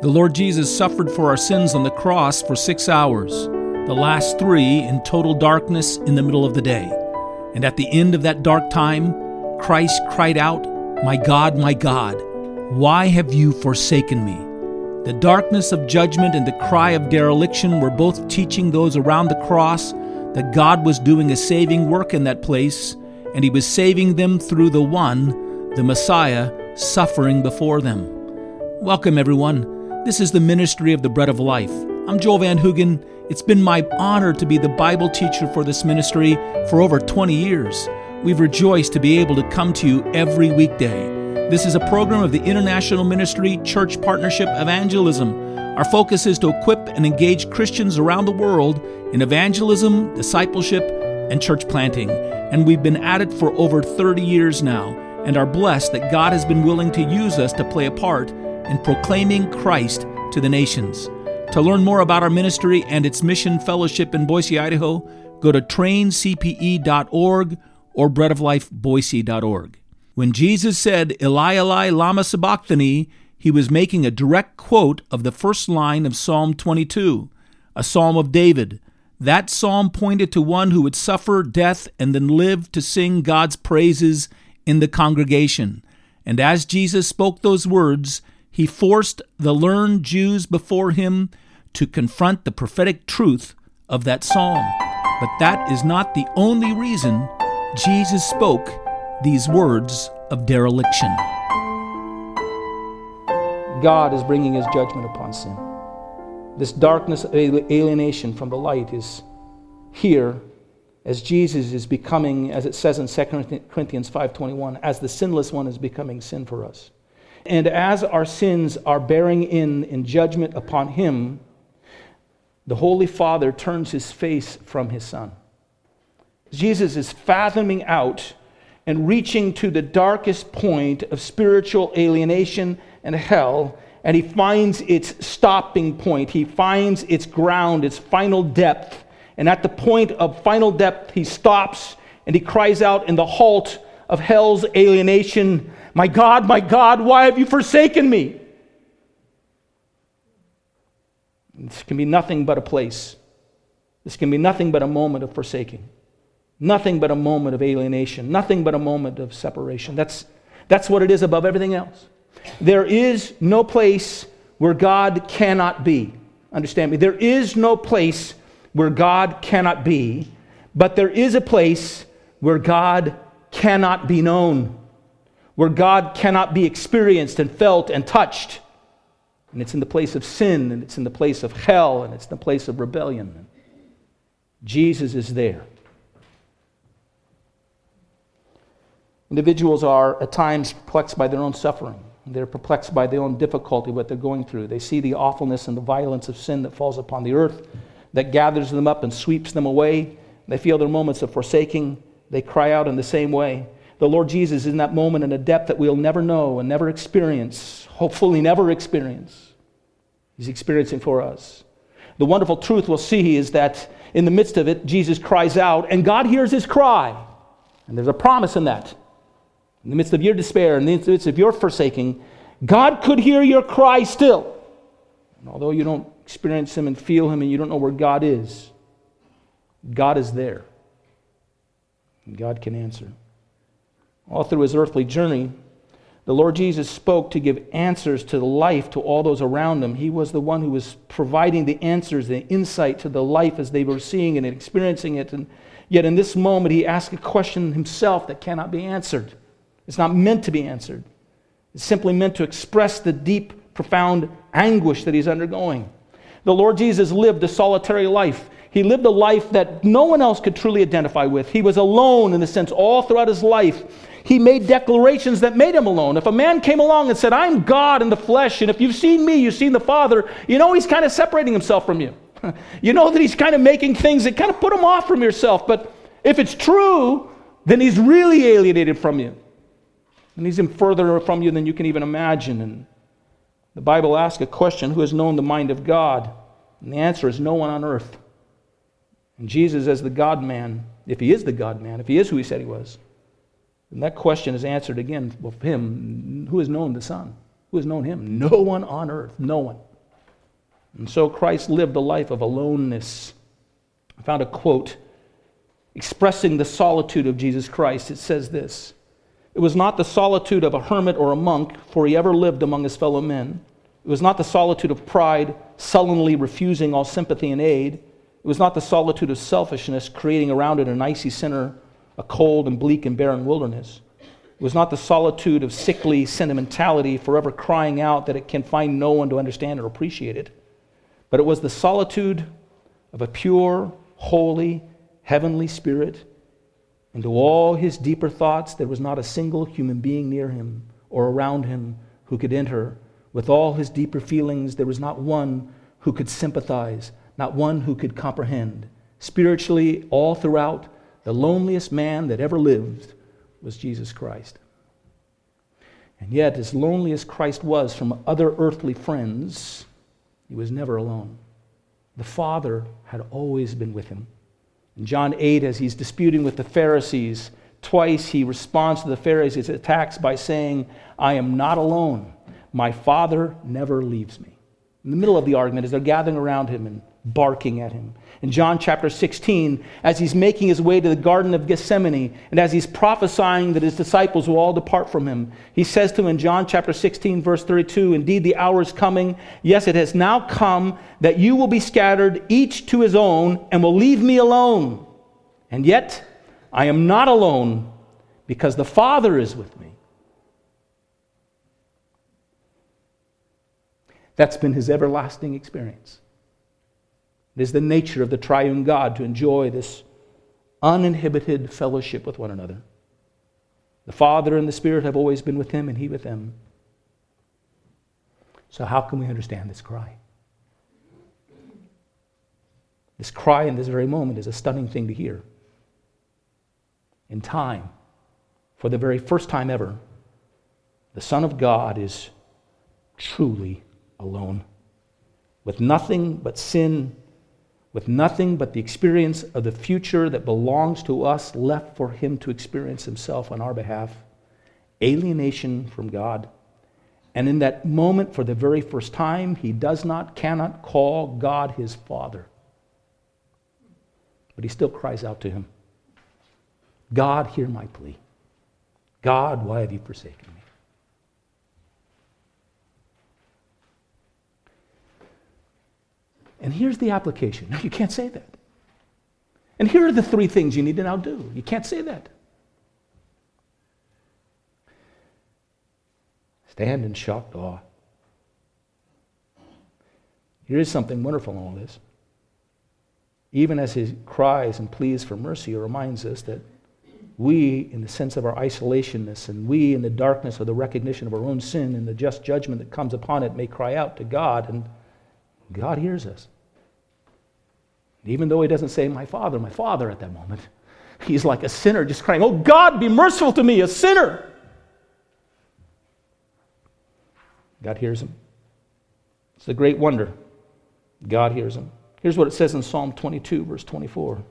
The Lord Jesus suffered for our sins on the cross for six hours, the last three in total darkness in the middle of the day. And at the end of that dark time, Christ cried out, My God, my God, why have you forsaken me? The darkness of judgment and the cry of dereliction were both teaching those around the cross that God was doing a saving work in that place, and He was saving them through the one, the Messiah, suffering before them. Welcome, everyone. This is the ministry of the Bread of Life. I'm Joel Van Hoogen. It's been my honor to be the Bible teacher for this ministry for over 20 years. We've rejoiced to be able to come to you every weekday. This is a program of the International Ministry Church Partnership Evangelism. Our focus is to equip and engage Christians around the world in evangelism, discipleship, and church planting. And we've been at it for over 30 years now and are blessed that God has been willing to use us to play a part in proclaiming Christ to the nations. To learn more about our ministry and its mission fellowship in Boise, Idaho, go to traincpe.org or breadoflifeboise.org. When Jesus said, Eli, Eli, lama sabachthani, he was making a direct quote of the first line of Psalm 22, a psalm of David. That psalm pointed to one who would suffer death and then live to sing God's praises in the congregation. And as Jesus spoke those words, he forced the learned Jews before him to confront the prophetic truth of that psalm. But that is not the only reason Jesus spoke these words of dereliction. God is bringing his judgment upon sin. This darkness alienation from the light is here as Jesus is becoming, as it says in 2 Corinthians 5.21, as the sinless one is becoming sin for us. And as our sins are bearing in in judgment upon him, the Holy Father turns his face from his Son. Jesus is fathoming out and reaching to the darkest point of spiritual alienation and hell, and he finds its stopping point. He finds its ground, its final depth. And at the point of final depth, he stops and he cries out in the halt of hell's alienation my God, my God, why have you forsaken me? This can be nothing but a place. This can be nothing but a moment of forsaking. Nothing but a moment of alienation. Nothing but a moment of separation. That's, that's what it is above everything else. There is no place where God cannot be. Understand me? There is no place where God cannot be, but there is a place where God cannot be known where God cannot be experienced and felt and touched. And it's in the place of sin, and it's in the place of hell, and it's in the place of rebellion. Jesus is there. Individuals are at times perplexed by their own suffering. They're perplexed by their own difficulty, what they're going through. They see the awfulness and the violence of sin that falls upon the earth, that gathers them up and sweeps them away. They feel their moments of forsaking. They cry out in the same way the Lord Jesus in that moment in a depth that we'll never know and never experience, hopefully never experience. He's experiencing for us. The wonderful truth we'll see is that in the midst of it, Jesus cries out, and God hears his cry. And there's a promise in that. In the midst of your despair, in the midst of your forsaking, God could hear your cry still. And although you don't experience him and feel him and you don't know where God is, God is there. And God can answer all through his earthly journey, the Lord Jesus spoke to give answers to the life to all those around him. He was the one who was providing the answers, the insight to the life as they were seeing and experiencing it. And yet, in this moment, he asked a question himself that cannot be answered. It's not meant to be answered, it's simply meant to express the deep, profound anguish that he's undergoing. The Lord Jesus lived a solitary life. He lived a life that no one else could truly identify with. He was alone, in a sense, all throughout his life he made declarations that made him alone. If a man came along and said, I'm God in the flesh, and if you've seen me, you've seen the Father, you know he's kind of separating himself from you. you know that he's kind of making things that kind of put him off from yourself. But if it's true, then he's really alienated from you. And he's even further from you than you can even imagine. And the Bible asks a question who has known the mind of God? And the answer is no one on earth. And Jesus, as the God man, if he is the God man, if he is who he said he was, and that question is answered again of him who has known the Son? Who has known him? No one on earth. No one. And so Christ lived a life of aloneness. I found a quote expressing the solitude of Jesus Christ. It says this It was not the solitude of a hermit or a monk, for he ever lived among his fellow men. It was not the solitude of pride, sullenly refusing all sympathy and aid. It was not the solitude of selfishness, creating around it an icy sinner, a cold and bleak and barren wilderness. It was not the solitude of sickly sentimentality, forever crying out that it can find no one to understand or appreciate it. But it was the solitude of a pure, holy, heavenly spirit. Into all his deeper thoughts, there was not a single human being near him or around him who could enter. With all his deeper feelings, there was not one who could sympathize, not one who could comprehend. Spiritually, all throughout, the loneliest man that ever lived was Jesus Christ. And yet, as lonely as Christ was from other earthly friends, he was never alone. The Father had always been with him. In John 8, as he's disputing with the Pharisees, twice he responds to the Pharisees' attacks by saying, I am not alone. My Father never leaves me. In the middle of the argument, as they're gathering around him and barking at him. In John chapter 16, as he's making his way to the Garden of Gethsemane, and as he's prophesying that his disciples will all depart from him, he says to him in John chapter 16, verse 32, Indeed, the hour is coming. Yes, it has now come that you will be scattered, each to his own, and will leave me alone. And yet, I am not alone because the Father is with me. That's been his everlasting experience. It is the nature of the triune God to enjoy this uninhibited fellowship with one another. The Father and the Spirit have always been with him, and he with them. So, how can we understand this cry? This cry in this very moment is a stunning thing to hear. In time, for the very first time ever, the Son of God is truly alone, with nothing but sin with nothing but the experience of the future that belongs to us left for him to experience himself on our behalf, alienation from God. And in that moment, for the very first time, he does not, cannot call God his Father. But he still cries out to him God, hear my plea. God, why have you forsaken me? And here's the application. No, you can't say that. And here are the three things you need to now do. You can't say that. Stand in shocked awe. Here is something wonderful in all this. Even as he cries and pleads for mercy, reminds us that we, in the sense of our isolationness, and we, in the darkness of the recognition of our own sin and the just judgment that comes upon it, may cry out to God, and God hears us. Even though he doesn't say, My father, my father at that moment, he's like a sinner just crying, Oh God, be merciful to me, a sinner. God hears him. It's a great wonder. God hears him. Here's what it says in Psalm 22, verse 24.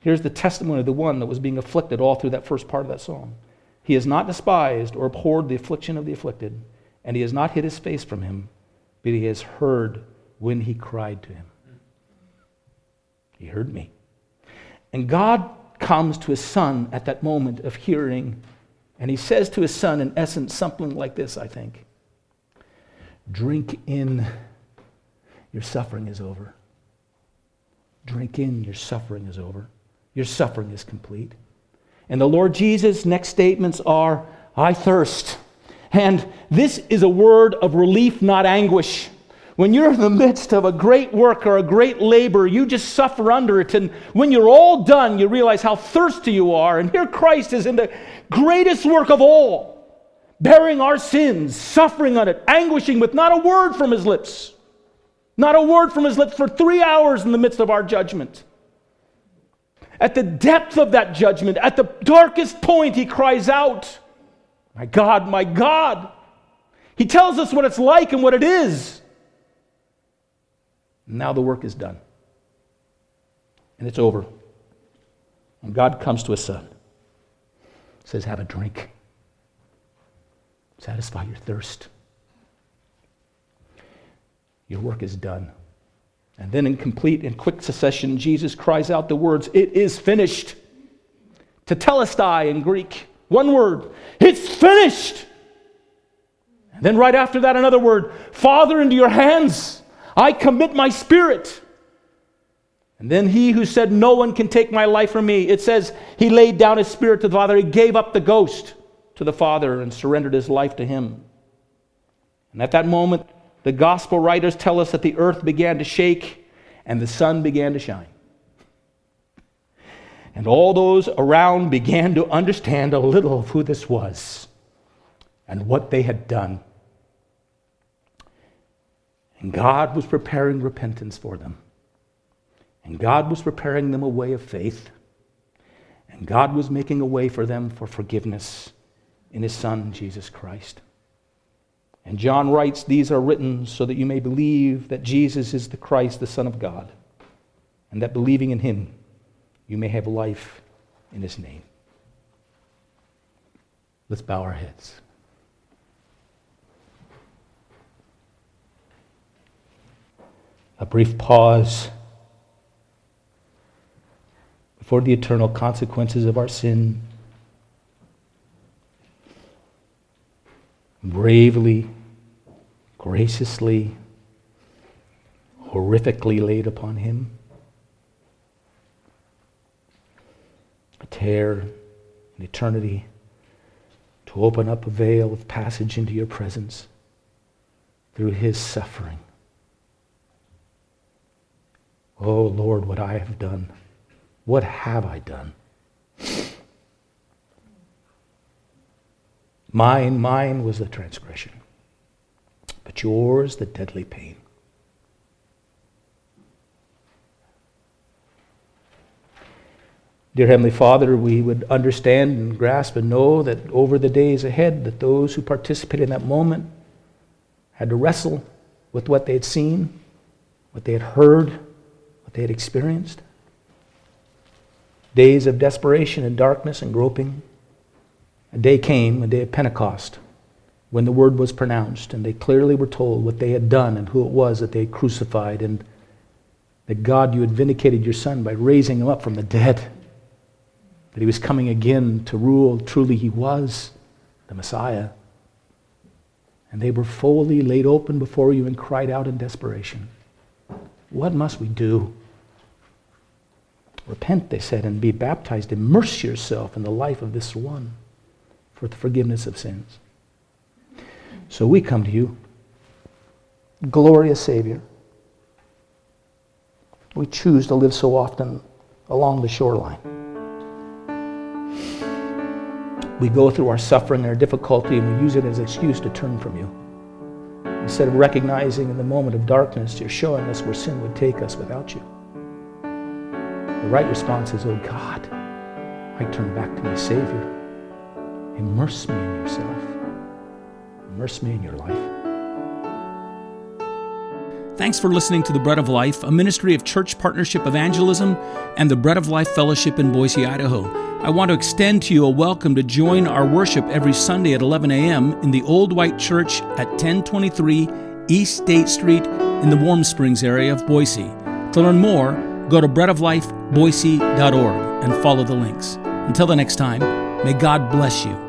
Here's the testimony of the one that was being afflicted all through that first part of that psalm. He has not despised or abhorred the affliction of the afflicted, and he has not hid his face from him but he has heard when he cried to him. He heard me. And God comes to his son at that moment of hearing, and he says to his son, in essence, something like this, I think Drink in, your suffering is over. Drink in, your suffering is over. Your suffering is complete. And the Lord Jesus' next statements are, I thirst. And this is a word of relief, not anguish. When you're in the midst of a great work or a great labor, you just suffer under it. And when you're all done, you realize how thirsty you are. And here Christ is in the greatest work of all, bearing our sins, suffering on it, anguishing with not a word from his lips. Not a word from his lips for three hours in the midst of our judgment. At the depth of that judgment, at the darkest point, he cries out. My God, my God. He tells us what it's like and what it is. Now the work is done. And it's over. And God comes to his son. Says, Have a drink. Satisfy your thirst. Your work is done. And then, in complete and quick succession, Jesus cries out the words, It is finished. Tetelestai in Greek. One word, it's finished. And then, right after that, another word, Father, into your hands I commit my spirit. And then he who said, No one can take my life from me, it says he laid down his spirit to the Father. He gave up the ghost to the Father and surrendered his life to him. And at that moment, the gospel writers tell us that the earth began to shake and the sun began to shine. And all those around began to understand a little of who this was and what they had done. And God was preparing repentance for them. And God was preparing them a way of faith. And God was making a way for them for forgiveness in His Son, Jesus Christ. And John writes, These are written so that you may believe that Jesus is the Christ, the Son of God, and that believing in Him, you may have life in His name. Let's bow our heads. A brief pause before the eternal consequences of our sin. Bravely, graciously, horrifically laid upon him. A tear in eternity to open up a veil of passage into your presence through his suffering. Oh Lord, what I have done. What have I done? Mine, mine was the transgression, but yours the deadly pain. Dear Heavenly Father, we would understand and grasp and know that over the days ahead, that those who participated in that moment had to wrestle with what they had seen, what they had heard, what they had experienced days of desperation and darkness and groping. A day came, a day of Pentecost, when the word was pronounced and they clearly were told what they had done and who it was that they had crucified and that God, you had vindicated your son by raising him up from the dead, that he was coming again to rule. Truly, he was the Messiah. And they were fully laid open before you and cried out in desperation, What must we do? Repent, they said, and be baptized. Immerse yourself in the life of this one for the forgiveness of sins. So we come to you, glorious Savior. We choose to live so often along the shoreline. We go through our suffering and our difficulty and we use it as an excuse to turn from you. Instead of recognizing in the moment of darkness, you're showing us where sin would take us without you. The right response is, Oh God, I turn back to my Savior. Immerse me in yourself. Immerse me in your life. Thanks for listening to The Bread of Life, a ministry of Church Partnership Evangelism and the Bread of Life Fellowship in Boise, Idaho. I want to extend to you a welcome to join our worship every Sunday at 11 a.m. in the Old White Church at 1023 East State Street in the Warm Springs area of Boise. To learn more, go to breadoflifeboise.org and follow the links. Until the next time, may God bless you